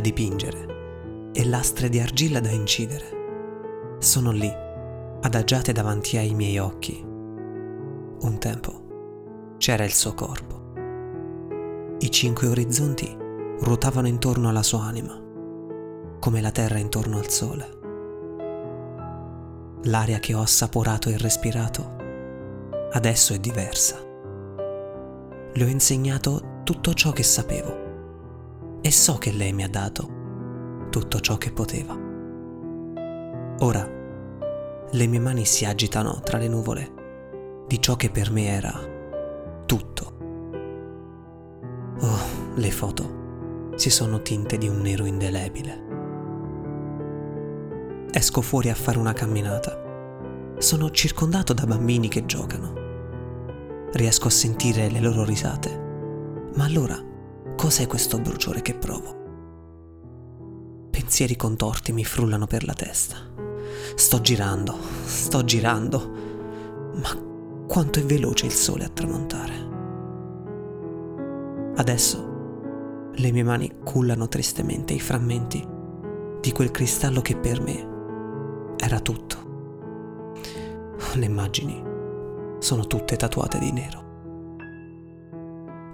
dipingere e lastre di argilla da incidere. Sono lì, adagiate davanti ai miei occhi. Un tempo c'era il suo corpo. I cinque orizzonti ruotavano intorno alla sua anima, come la terra intorno al sole. L'aria che ho assaporato e respirato adesso è diversa. Le ho insegnato tutto ciò che sapevo e so che lei mi ha dato tutto ciò che poteva. Ora le mie mani si agitano tra le nuvole di ciò che per me era tutto. Oh, le foto si sono tinte di un nero indelebile. Esco fuori a fare una camminata. Sono circondato da bambini che giocano. Riesco a sentire le loro risate. Ma allora, cos'è questo bruciore che provo? Pensieri contorti mi frullano per la testa. Sto girando, sto girando. Ma quanto è veloce il sole a tramontare. Adesso le mie mani cullano tristemente i frammenti di quel cristallo che per me era tutto. Le immagini sono tutte tatuate di nero.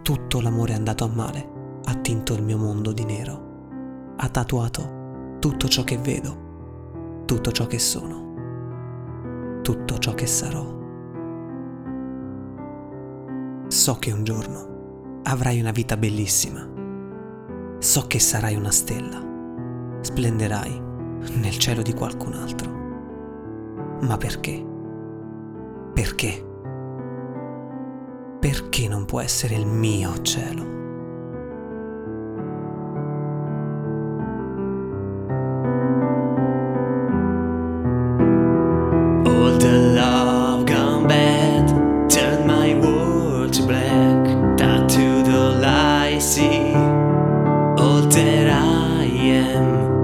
Tutto l'amore è andato a male, ha tinto il mio mondo di nero, ha tatuato tutto ciò che vedo, tutto ciò che sono, tutto ciò che sarò. So che un giorno avrai una vita bellissima. So che sarai una stella. Splenderai nel cielo di qualcun altro. Ma perché? Perché? Perché non può essere il mio cielo? him.